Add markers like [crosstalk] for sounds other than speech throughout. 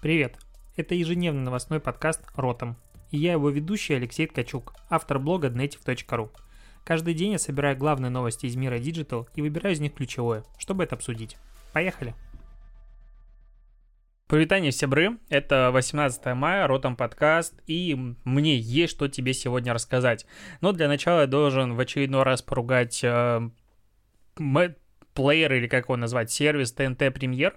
Привет! Это ежедневный новостной подкаст «Ротом». И я его ведущий Алексей Ткачук, автор блога dnetiv.ru. Каждый день я собираю главные новости из мира Digital и выбираю из них ключевое, чтобы это обсудить. Поехали! Привитание, сябры! Это 18 мая, Ротом подкаст, и мне есть что тебе сегодня рассказать. Но для начала я должен в очередной раз поругать э, плеер, или как его назвать, сервис TNT Premier,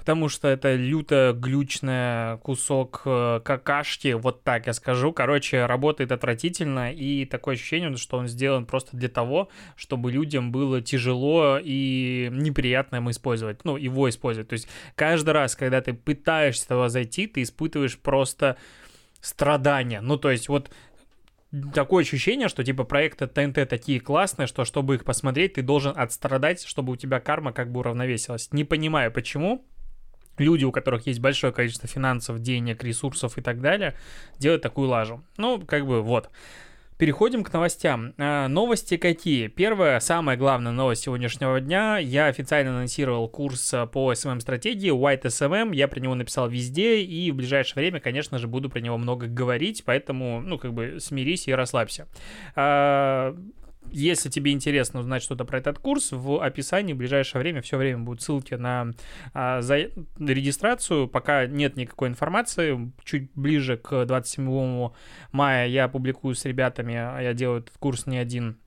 потому что это люто глючный кусок э, какашки, вот так я скажу. Короче, работает отвратительно, и такое ощущение, что он сделан просто для того, чтобы людям было тяжело и неприятно ему использовать, ну, его использовать. То есть каждый раз, когда ты пытаешься туда зайти, ты испытываешь просто страдания. Ну, то есть вот такое ощущение, что типа проекты ТНТ такие классные, что чтобы их посмотреть, ты должен отстрадать, чтобы у тебя карма как бы уравновесилась. Не понимаю, почему, люди, у которых есть большое количество финансов, денег, ресурсов и так далее, делают такую лажу. Ну, как бы вот. Переходим к новостям. А, новости какие? Первая, самая главная новость сегодняшнего дня. Я официально анонсировал курс а, по SMM-стратегии White SMM. Я про него написал везде, и в ближайшее время, конечно же, буду про него много говорить, поэтому, ну, как бы смирись и расслабься. Если тебе интересно узнать что-то про этот курс, в описании в ближайшее время все время будут ссылки на а, за, регистрацию. Пока нет никакой информации. Чуть ближе к 27 мая я публикую с ребятами, а я делаю этот курс не один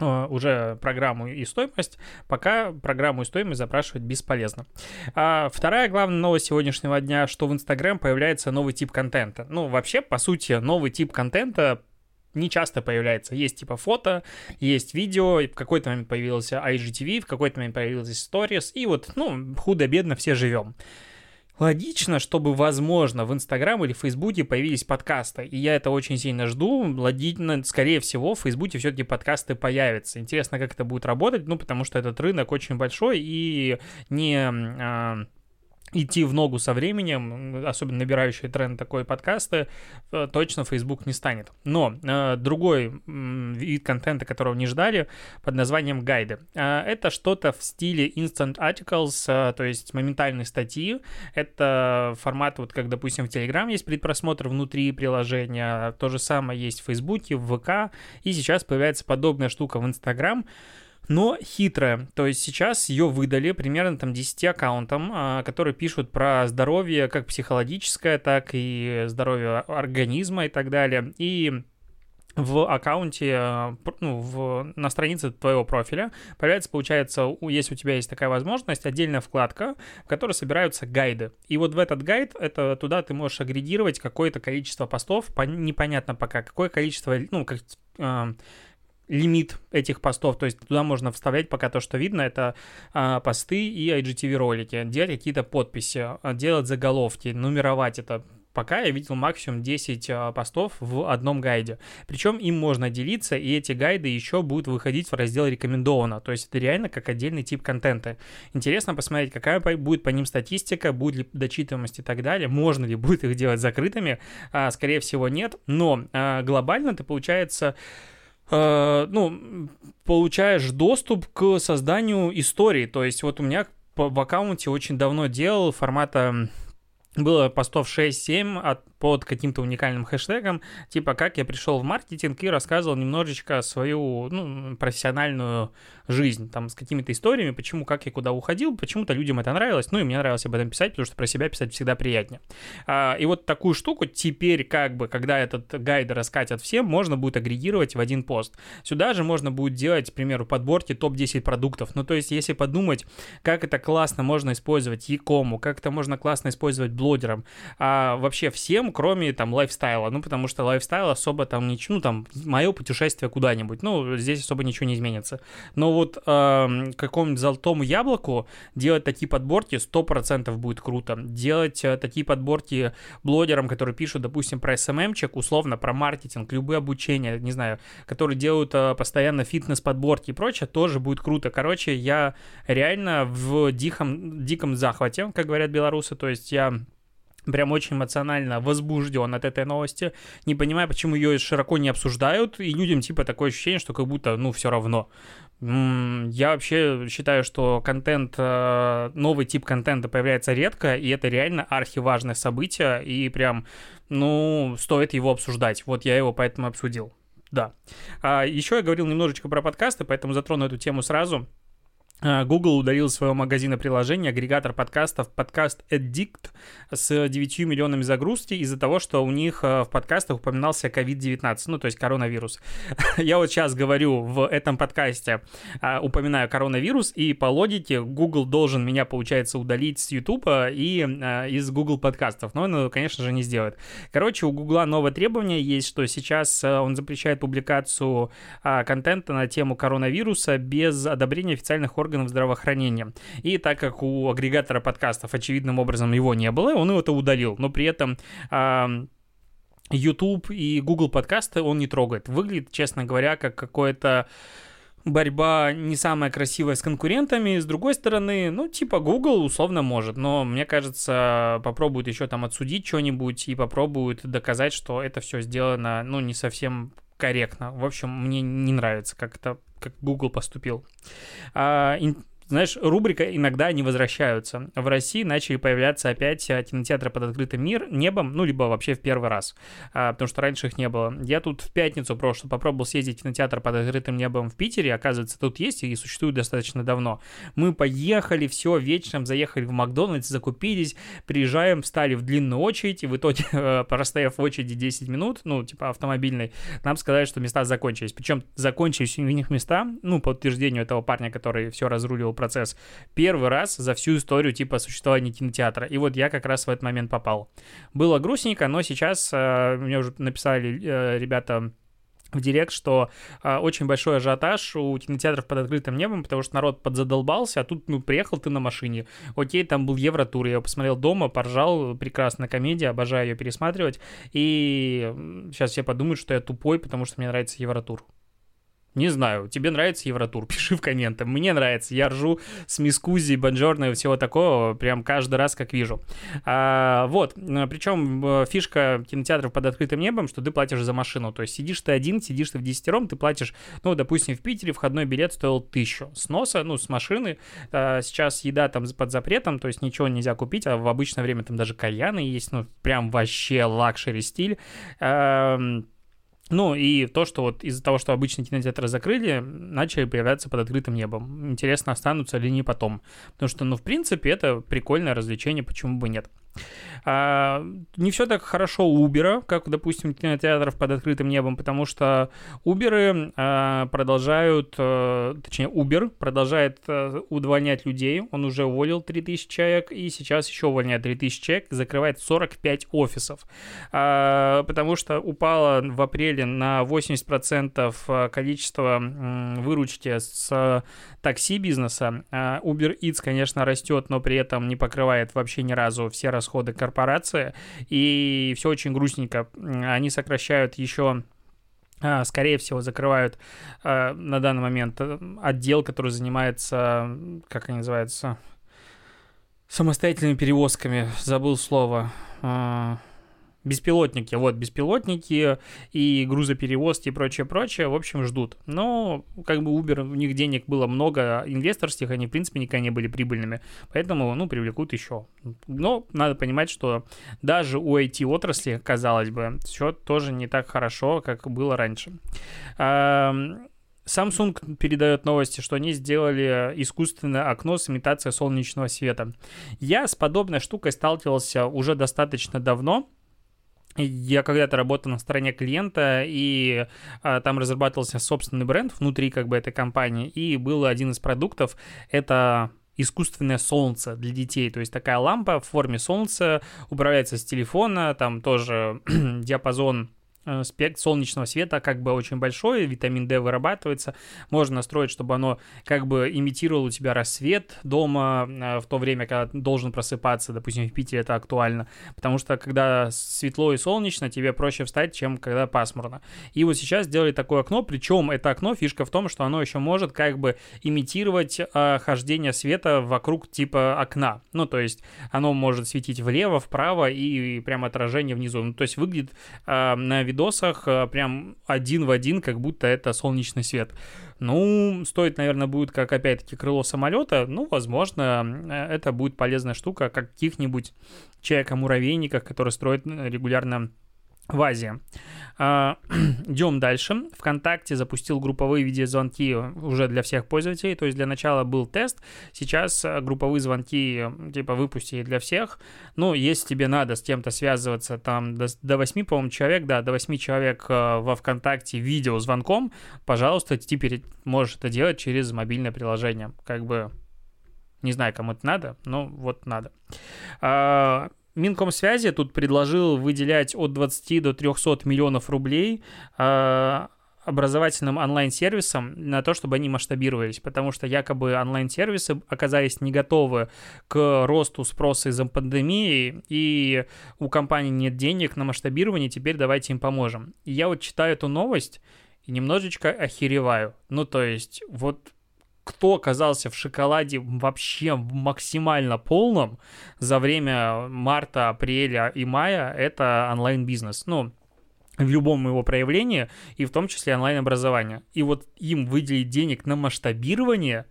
а, уже программу и стоимость, пока программу и стоимость запрашивать бесполезно. А вторая главная новость сегодняшнего дня, что в Инстаграм появляется новый тип контента. Ну, вообще, по сути, новый тип контента не часто появляется. Есть типа фото, есть видео, и в какой-то момент появился IGTV, в какой-то момент появился Stories, и вот, ну, худо-бедно все живем. Логично, чтобы, возможно, в Инстаграм или в Фейсбуке появились подкасты, и я это очень сильно жду. Логично, скорее всего, в Фейсбуке все-таки подкасты появятся. Интересно, как это будет работать, ну, потому что этот рынок очень большой и не... А, идти в ногу со временем, особенно набирающие тренд такой подкасты, э, точно Facebook не станет. Но э, другой э, вид контента, которого не ждали, под названием гайды. Э, это что-то в стиле instant articles, э, то есть моментальные статьи. Это формат, вот как, допустим, в Telegram есть предпросмотр внутри приложения, то же самое есть в Facebook, в ВК, и сейчас появляется подобная штука в Instagram, но хитрая. То есть сейчас ее выдали примерно там 10 аккаунтам, а, которые пишут про здоровье как психологическое, так и здоровье организма и так далее. И в аккаунте, ну, в, на странице твоего профиля появляется, получается, если у тебя есть такая возможность, отдельная вкладка, в которой собираются гайды. И вот в этот гайд, это туда ты можешь агрегировать какое-то количество постов, по, непонятно пока, какое количество, ну, как, э, лимит этих постов, то есть туда можно вставлять пока то, что видно, это а, посты и IGTV ролики, делать какие-то подписи, а, делать заголовки, нумеровать это. Пока я видел максимум 10 а, постов в одном гайде. Причем им можно делиться, и эти гайды еще будут выходить в раздел рекомендовано. То есть это реально как отдельный тип контента. Интересно посмотреть, какая будет по ним статистика, будет ли дочитываемость и так далее. Можно ли будет их делать закрытыми? А, скорее всего, нет. Но а, глобально это получается ну, получаешь доступ к созданию истории. То есть вот у меня в аккаунте очень давно делал формата было постов 6-7 от под каким-то уникальным хэштегом, типа как я пришел в маркетинг и рассказывал немножечко свою ну, профессиональную жизнь, там, с какими-то историями, почему, как я куда уходил, почему-то людям это нравилось, ну и мне нравилось об этом писать, потому что про себя писать всегда приятнее. А, и вот такую штуку теперь, как бы, когда этот гайд раскатят всем, можно будет агрегировать в один пост. Сюда же можно будет делать, к примеру, подборки топ-10 продуктов. Ну, то есть, если подумать, как это классно можно использовать e-com у, как это можно классно использовать блогерам, а вообще всем, кроме там лайфстайла, ну, потому что лайфстайл особо там ничего, ну, там, мое путешествие куда-нибудь, ну, здесь особо ничего не изменится. Но вот э, какому-нибудь золотому яблоку делать такие подборки 100% будет круто. Делать э, такие подборки блогерам, которые пишут, допустим, про SMM-чек, условно, про маркетинг, любые обучения, не знаю, которые делают э, постоянно фитнес-подборки и прочее, тоже будет круто. Короче, я реально в диком, диком захвате, как говорят белорусы, то есть я прям очень эмоционально возбужден от этой новости, не понимаю, почему ее широко не обсуждают, и людям типа такое ощущение, что как будто, ну, все равно. Я вообще считаю, что контент, э, новый тип контента появляется редко, и это реально архиважное событие, и прям, ну, стоит его обсуждать. Вот я его поэтому обсудил. Да. А еще я говорил немножечко про подкасты, поэтому затрону эту тему сразу. А, Google удалил из своего магазина приложения агрегатор подкастов подкаст Addict с 9 миллионами загрузки из-за того, что у них а, в подкастах упоминался COVID-19, ну, то есть коронавирус. [laughs] Я вот сейчас говорю в этом подкасте, а, упоминаю коронавирус, и по логике Google должен меня, получается, удалить с YouTube и из Google подкастов, но он, конечно же, не сделает. Короче, у Google новое требование есть, что сейчас он запрещает публикацию контента на тему коронавируса без одобрения официальных органов органов здравоохранения. И так как у агрегатора подкастов очевидным образом его не было, он его это удалил. Но при этом YouTube и Google подкасты он не трогает. Выглядит, честно говоря, как какое-то борьба не самая красивая с конкурентами, с другой стороны, ну, типа Google условно может, но мне кажется, попробуют еще там отсудить что-нибудь и попробуют доказать, что это все сделано, ну, не совсем корректно. В общем, мне не нравится, как это как Google поступил. А, знаешь, рубрика «Иногда они возвращаются». В России начали появляться опять э, кинотеатры под открытым мир, небом, ну, либо вообще в первый раз, а, потому что раньше их не было. Я тут в пятницу прошлую попробовал съездить в кинотеатр под открытым небом в Питере, оказывается, тут есть и существует достаточно давно. Мы поехали, все, вечером заехали в Макдональдс, закупились, приезжаем, встали в длинную очередь, и в итоге, [laughs] э, простояв в очереди 10 минут, ну, типа автомобильной, нам сказали, что места закончились. Причем закончились у них места, ну, по утверждению этого парня, который все разрулил процесс первый раз за всю историю типа существования кинотеатра. И вот я как раз в этот момент попал. Было грустненько, но сейчас э, мне уже написали э, ребята в директ, что э, очень большой ажиотаж у кинотеатров под открытым небом, потому что народ подзадолбался, а тут, ну, приехал ты на машине. Окей, там был Евротур, я его посмотрел дома, поржал, прекрасная комедия, обожаю ее пересматривать. И сейчас все подумают, что я тупой, потому что мне нравится Евротур. Не знаю, тебе нравится Евротур, [laughs] пиши в комменты. Мне нравится, я ржу с mi scusi, buongiorno и всего такого, прям каждый раз как вижу. А, вот, причем э, фишка кинотеатров под открытым небом, что ты платишь за машину, то есть сидишь ты один, сидишь ты в десятером, ты платишь, ну, допустим, в Питере входной билет стоил тысячу. С носа, ну, с машины, а, сейчас еда там под запретом, то есть ничего нельзя купить, а в обычное время там даже кальяны есть, ну, прям вообще luxury стиль. А, ну и то, что вот из-за того, что обычные кинотеатры закрыли, начали появляться под открытым небом. Интересно, останутся ли они потом. Потому что, ну, в принципе, это прикольное развлечение, почему бы нет. А, не все так хорошо у Uber, как, допустим, кинотеатров под открытым небом, потому что Uber а, продолжают, а, точнее, Uber продолжает а, удовольнять людей. Он уже уволил 3000 человек и сейчас еще увольняет 3000 человек, закрывает 45 офисов, а, потому что упало в апреле на 80% количество выручки с такси бизнеса. А, Uber Eats, конечно, растет, но при этом не покрывает вообще ни разу все расходы корпорации, и все очень грустненько. Они сокращают еще а, скорее всего, закрывают а, на данный момент э, отдел, который занимается, как они называются, самостоятельными перевозками. Забыл слово. Беспилотники, вот, беспилотники и грузоперевозки и прочее-прочее, в общем, ждут. Но, как бы, Uber, у них денег было много инвесторских, они, в принципе, никогда не были прибыльными, поэтому, ну, привлекут еще. Но надо понимать, что даже у IT-отрасли, казалось бы, все тоже не так хорошо, как было раньше. Samsung передает новости, что они сделали искусственное окно с имитацией солнечного света. Я с подобной штукой сталкивался уже достаточно давно, я когда-то работал на стороне клиента, и а, там разрабатывался собственный бренд внутри как бы этой компании, и был один из продуктов, это искусственное солнце для детей, то есть такая лампа в форме солнца управляется с телефона, там тоже [clears throat] диапазон спектр солнечного света как бы очень большой, витамин D вырабатывается, можно настроить, чтобы оно как бы имитировало у тебя рассвет дома э, в то время, когда должен просыпаться, допустим, в Питере это актуально, потому что когда светло и солнечно, тебе проще встать, чем когда пасмурно. И вот сейчас сделали такое окно, причем это окно, фишка в том, что оно еще может как бы имитировать э, хождение света вокруг типа окна, ну то есть оно может светить влево, вправо и, и прям отражение внизу, ну то есть выглядит э, на видосах э, прям один в один, как будто это солнечный свет. Ну, стоит, наверное, будет как, опять-таки, крыло самолета. Ну, возможно, э, это будет полезная штука, как каких-нибудь человека-муравейниках, которые строят э, регулярно в Азии. А, [clears throat] идем дальше. ВКонтакте запустил групповые видеозвонки уже для всех пользователей. То есть для начала был тест, сейчас э, групповые звонки типа выпустили для всех. Ну, если тебе надо с кем-то связываться там до, до 8, по-моему, человек, да, до 8 человек э, во ВКонтакте видеозвонком, пожалуйста, теперь можешь это делать через мобильное приложение. Как бы не знаю, кому это надо, но вот надо. Минкомсвязи тут предложил выделять от 20 до 300 миллионов рублей э, образовательным онлайн-сервисам на то, чтобы они масштабировались, потому что якобы онлайн-сервисы оказались не готовы к росту спроса из-за пандемии, и у компаний нет денег на масштабирование, теперь давайте им поможем. И я вот читаю эту новость и немножечко охереваю. Ну, то есть, вот кто оказался в шоколаде вообще максимально полном за время марта, апреля и мая, это онлайн-бизнес. Ну, в любом его проявлении, и в том числе онлайн-образование. И вот им выделить денег на масштабирование,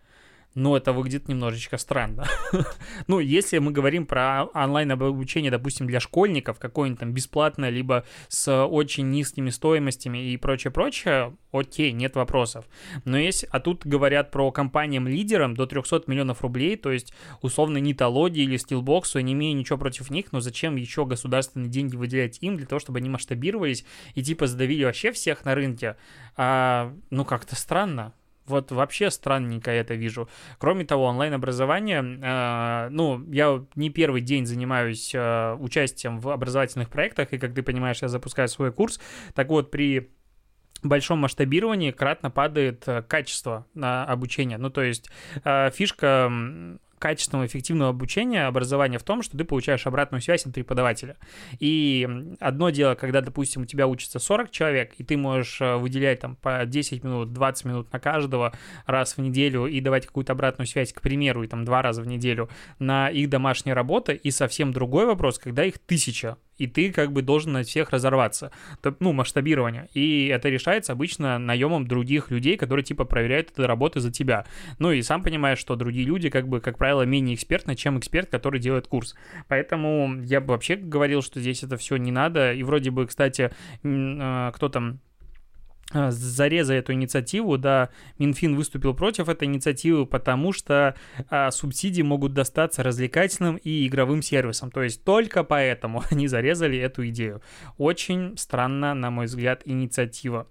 но это выглядит немножечко странно. [laughs] ну, если мы говорим про онлайн-обучение, допустим, для школьников, какое-нибудь там бесплатное, либо с очень низкими стоимостями и прочее-прочее, окей, нет вопросов. Но есть, а тут говорят про компаниям-лидерам до 300 миллионов рублей, то есть, условно, Нитологии или Стилбоксу, я не имею ничего против них, но зачем еще государственные деньги выделять им для того, чтобы они масштабировались и типа задавили вообще всех на рынке? А, ну, как-то странно. Вот вообще странненько я это вижу. Кроме того, онлайн-образование, э, ну, я не первый день занимаюсь э, участием в образовательных проектах, и, как ты понимаешь, я запускаю свой курс. Так вот, при большом масштабировании кратно падает э, качество на обучение. Ну, то есть фишка качественного, эффективного обучения, образования в том, что ты получаешь обратную связь от преподавателя. И одно дело, когда, допустим, у тебя учится 40 человек, и ты можешь э, выделять там по 10 минут, 20 минут на каждого раз в неделю и давать какую-то обратную связь, к примеру, и там два раза в неделю на их домашние работы, и совсем другой вопрос, когда их тысяча, и ты как бы должен на всех разорваться. Ну, масштабирование. И это решается обычно наемом других людей, которые типа проверяют эту работу за тебя. Ну и сам понимаешь, что другие люди как бы, как правило, менее экспертны, чем эксперт, который делает курс. Поэтому я бы вообще говорил, что здесь это все не надо. И вроде бы, кстати, а, кто там зареза эту инициативу, да, Минфин выступил против этой инициативы, потому что а, субсидии могут достаться развлекательным и игровым сервисам. То есть только поэтому [laughs] они зарезали эту идею. Очень странно, на мой взгляд, инициатива.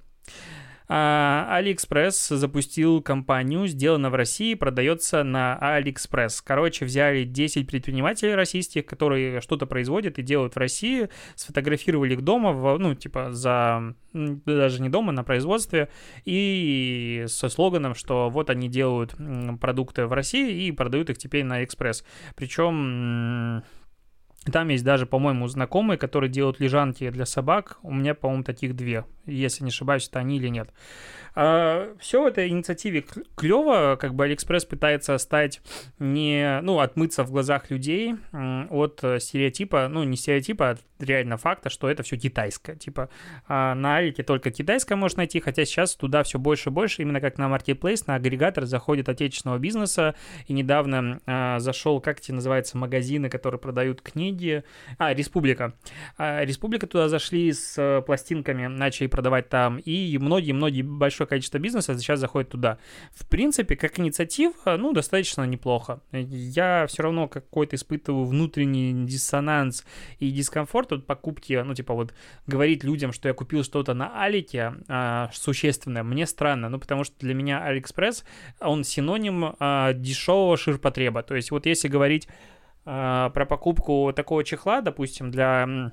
Алиэкспресс запустил кампанию, сделана в России, продается на Алиэкспресс. Короче, взяли 10 предпринимателей российских, которые что-то производят и делают в России, сфотографировали их дома, в, ну, типа, за даже не дома, на производстве, и со слоганом, что вот они делают продукты в России и продают их теперь на Экспресс. Причем там есть даже, по-моему, знакомые, которые делают лежанки для собак. У меня, по-моему, таких две. Если не ошибаюсь, это они или нет. А, все в этой инициативе клево, как бы Алиэкспресс пытается стать не, ну, отмыться в глазах людей от стереотипа, ну, не стереотипа, а реально факта, что это все китайское. Типа а на Алике только китайское можно найти, хотя сейчас туда все больше и больше, именно как на Marketplace, на агрегатор заходит отечественного бизнеса, и недавно а, зашел, как эти называются, магазины, которые продают книги, а, Республика. А, Республика туда зашли с пластинками, начали продавать там, и многие-многие большое количество бизнеса сейчас заходит туда. В принципе, как инициатива, ну, достаточно неплохо. Я все равно какой-то испытываю внутренний диссонанс и дискомфорт от покупки, ну, типа вот говорить людям, что я купил что-то на Алике а, существенное, мне странно, ну, потому что для меня Алиэкспресс, он синоним а, дешевого ширпотреба. То есть вот если говорить а, про покупку такого чехла, допустим, для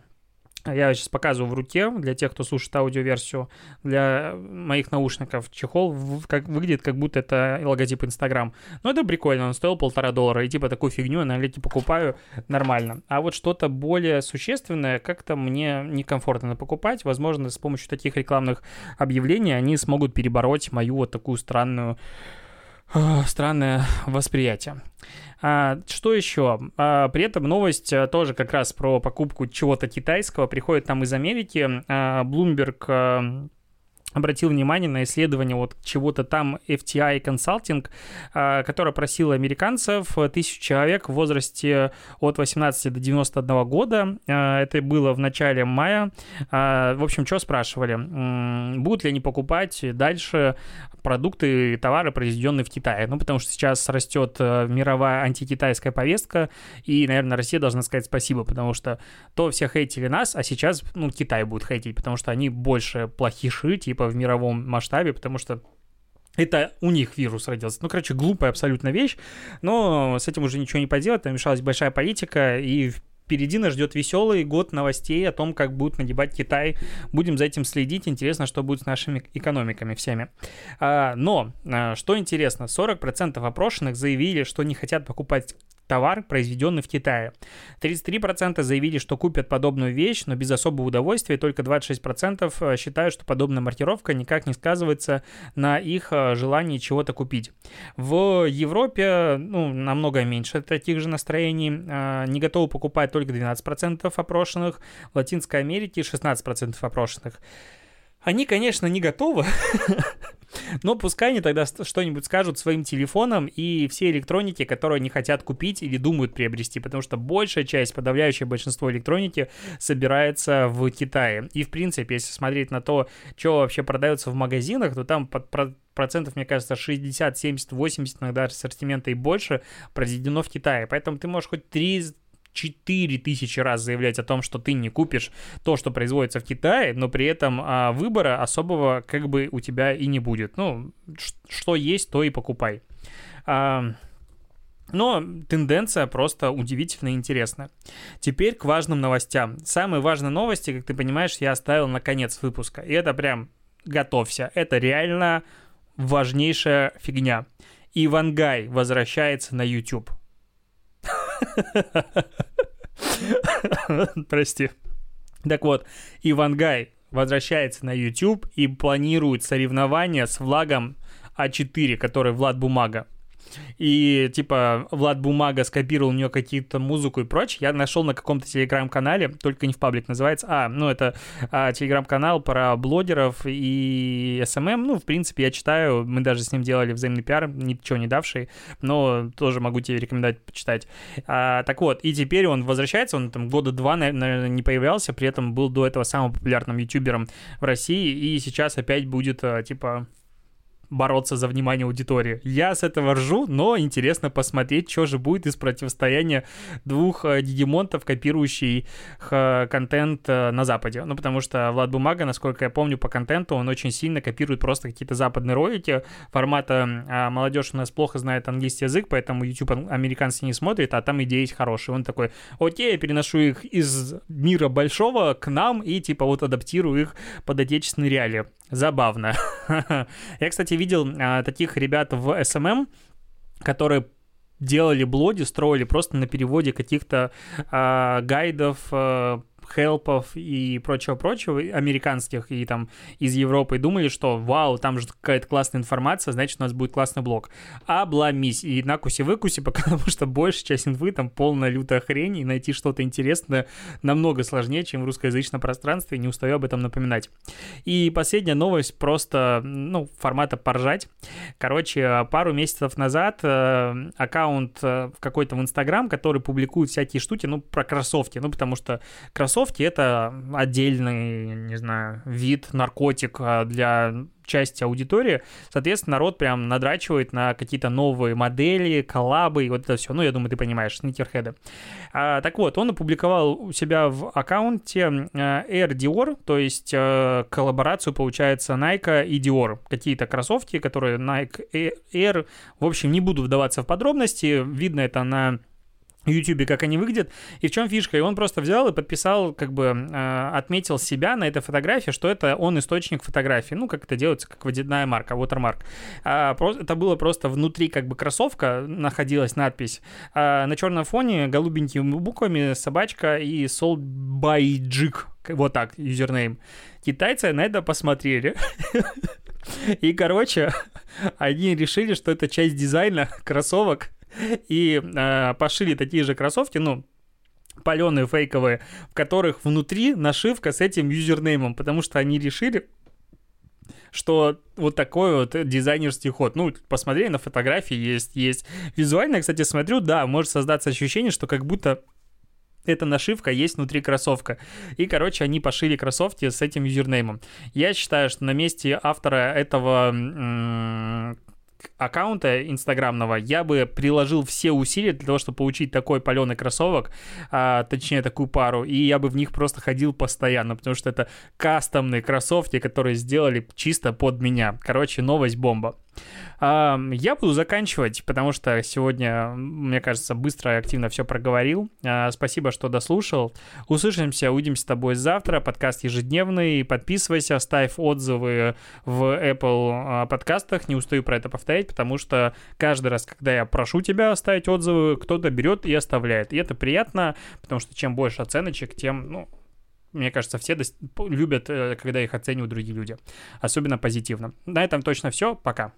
Я сейчас показываю в руке для тех, кто слушает аудиоверсию для моих наушников. Чехол как, выглядит, как будто это логотип Инстаграм. Но это прикольно, он стоил полтора доллара. И типа такую фигню на лете покупаю нормально. А вот что-то более существенное как-то мне некомфортно покупать. Возможно, с помощью таких рекламных объявлений они смогут перебороть мою вот такую странную странное восприятие. А, что еще? А, при этом новость а, тоже как раз про покупку чего-то китайского приходит там из Америки. А, Bloomberg а, обратил внимание на исследование вот чего-то там FTI Consulting, а, которое просило американцев, тысячу человек в возрасте от 18 до 91 года. А, это было в начале мая. А, в общем, что спрашивали? Будут ли они покупать дальше продукты и товары, произведенные в Китае? Ну, потому что сейчас растет э, мировая антикитайская повестка, и, наверное, Россия должна сказать спасибо, потому что то все хейтили нас, а сейчас, ну, Китай будет хейтить, потому что они больше плохиши, типа типа в мировом масштабе, потому что это у них вирус родился. Ну, короче, глупая абсолютно вещь, но с этим уже ничего не поделать, там мешалась большая политика, и впереди нас ждет веселый год новостей о том, как будут нагибать Китай. Будем за этим следить. Интересно, что будет с нашими экономиками всеми. А, но, а, что интересно, 40% опрошенных заявили, что не хотят покупать товар, произведенный в Китае. 33% заявили, что купят подобную вещь, но без особого удовольствия, и только 26% э, считают, что подобная маркировка никак не сказывается на их э, желании чего-то купить. В Европе ну, намного меньше таких же настроений. Э, не готовы покупать только 12% опрошенных, в Латинской Америке 16% опрошенных. Они, конечно, не готовы, [laughs] но пускай они тогда что-нибудь скажут своим телефоном и все электроники, которые они хотят купить или думают приобрести, потому что большая часть, подавляющее большинство электроники собирается в Китае. И, в принципе, если смотреть на то, что вообще продается в магазинах, то там под процентов, мне кажется, 60, 70, 80 иногда ассортимента и больше произведено в Китае. Поэтому ты можешь хоть 3 4000 раз заявлять о том, что ты не купишь то, что производится в Китае, но при этом а, выбора особого как бы у тебя и не будет. Ну, что есть, то и покупай. А, но тенденция просто удивительно интересная. Теперь к важным новостям. Самые важные новости, как ты понимаешь, я оставил на конец выпуска. И это прям готовься. Это реально важнейшая фигня. Ивангай возвращается на YouTube. [laughs] Прости. Так вот, Ивангай возвращается на YouTube и планирует соревнования с Влагом А4, который Влад Бумага и, типа, Влад Бумага скопировал у нее какие-то музыку и прочее, я нашел на каком-то телеграм-канале, только не в паблик называется, а, ну, это а, телеграм-канал про блогеров и SMM, эм эм. ну, в принципе, я читаю, мы даже с ним делали взаимный пиар, ничего не давший, но тоже могу тебе рекомендовать почитать. А, так вот, и теперь он возвращается, он там года два, наверное, не появлялся, при этом был до этого самым популярным ютубером в России, и сейчас опять будет, а, типа, бороться за внимание аудитории. Я с этого ржу, но интересно посмотреть, что же будет из противостояния двух э, дигимонтов, копирующих э, контент э, на Западе. Ну, потому что Влад Бумага, насколько я помню по контенту, он очень сильно копирует просто какие-то западные ролики формата а «Молодежь у нас плохо знает английский язык, поэтому YouTube американцы не смотрят, а там идеи есть хорошие». Он такой «Окей, я переношу их из мира большого к нам и типа вот адаптирую их под отечественные реалии». Забавно. [laughs] Я, кстати, видел а, таких ребят в SMM, эм эм, которые делали блоги, строили просто на переводе каких-то а, гайдов, а, хелпов и прочего-прочего, американских и там из Европы, и думали, что вау, там же какая-то классная информация, значит, у нас будет классный блог. Обломись и накуси-выкуси, [laughs] потому что большая часть инфы там полная лютая хрень, и найти что-то интересное намного сложнее, чем в русскоязычном пространстве, не устаю об этом напоминать. И последняя новость просто, ну, формата поржать. Короче, пару месяцев назад э, аккаунт э, какой-то в Инстаграм, который публикует всякие штуки, ну, про кроссовки, ну, потому что кроссовки кроссовки это отдельный, не знаю, вид, наркотик а, для части аудитории. Соответственно, народ прям надрачивает на какие-то новые модели, коллабы и вот это все. Ну, я думаю, ты понимаешь, сникерхеды. А, так вот, он опубликовал у себя в аккаунте а, Air Dior, то есть а, коллаборацию, получается, Nike и Dior. Какие-то кроссовки, которые Nike Air. В общем, не буду вдаваться в подробности. Видно это на Ютубе, как они выглядят, и в чем фишка. И он просто взял и подписал, как бы э, отметил себя на этой фотографии, что это он источник фотографии. Ну, как это делается, как водяная марка, watermark. А, просто, это было просто внутри как бы кроссовка, находилась надпись. А, на черном фоне голубенькими буквами собачка и Jig. Вот так, юзернейм. Китайцы на это посмотрели. [laughs] И, короче, [laughs] они решили, что это часть дизайна кроссовок, [laughs] и э, пошили такие же кроссовки, ну, паленые фейковые, в которых внутри нашивка с этим юзернеймом, потому что они решили, что вот такой вот дизайнерский ход. Ну, посмотри на фотографии, есть, есть. Визуально, кстати, смотрю, да, может создаться ощущение, что как будто эта нашивка есть внутри кроссовка. И, короче, они пошили кроссовки с этим юзернеймом. Я считаю, что на месте автора этого аккаунта инстаграмного я бы приложил все усилия для того, чтобы получить такой паленый кроссовок, а, точнее такую пару, и я бы в них просто ходил постоянно, потому что это кастомные кроссовки, которые сделали чисто под меня. Короче, новость бомба. Я буду заканчивать, потому что сегодня, мне кажется, быстро и активно все проговорил. А, спасибо, что дослушал. Услышимся, увидимся с тобой завтра. Подкаст ежедневный. Подписывайся, ставь отзывы в Apple а, подкастах. Не устаю про это повторять, потому что каждый раз, когда я прошу тебя оставить отзывы, кто-то берет и оставляет. И это приятно, потому что чем больше оценочек, тем, ну, мне кажется, все любят, э, когда их оценивают другие люди. Особенно позитивно. На этом точно все. Пока.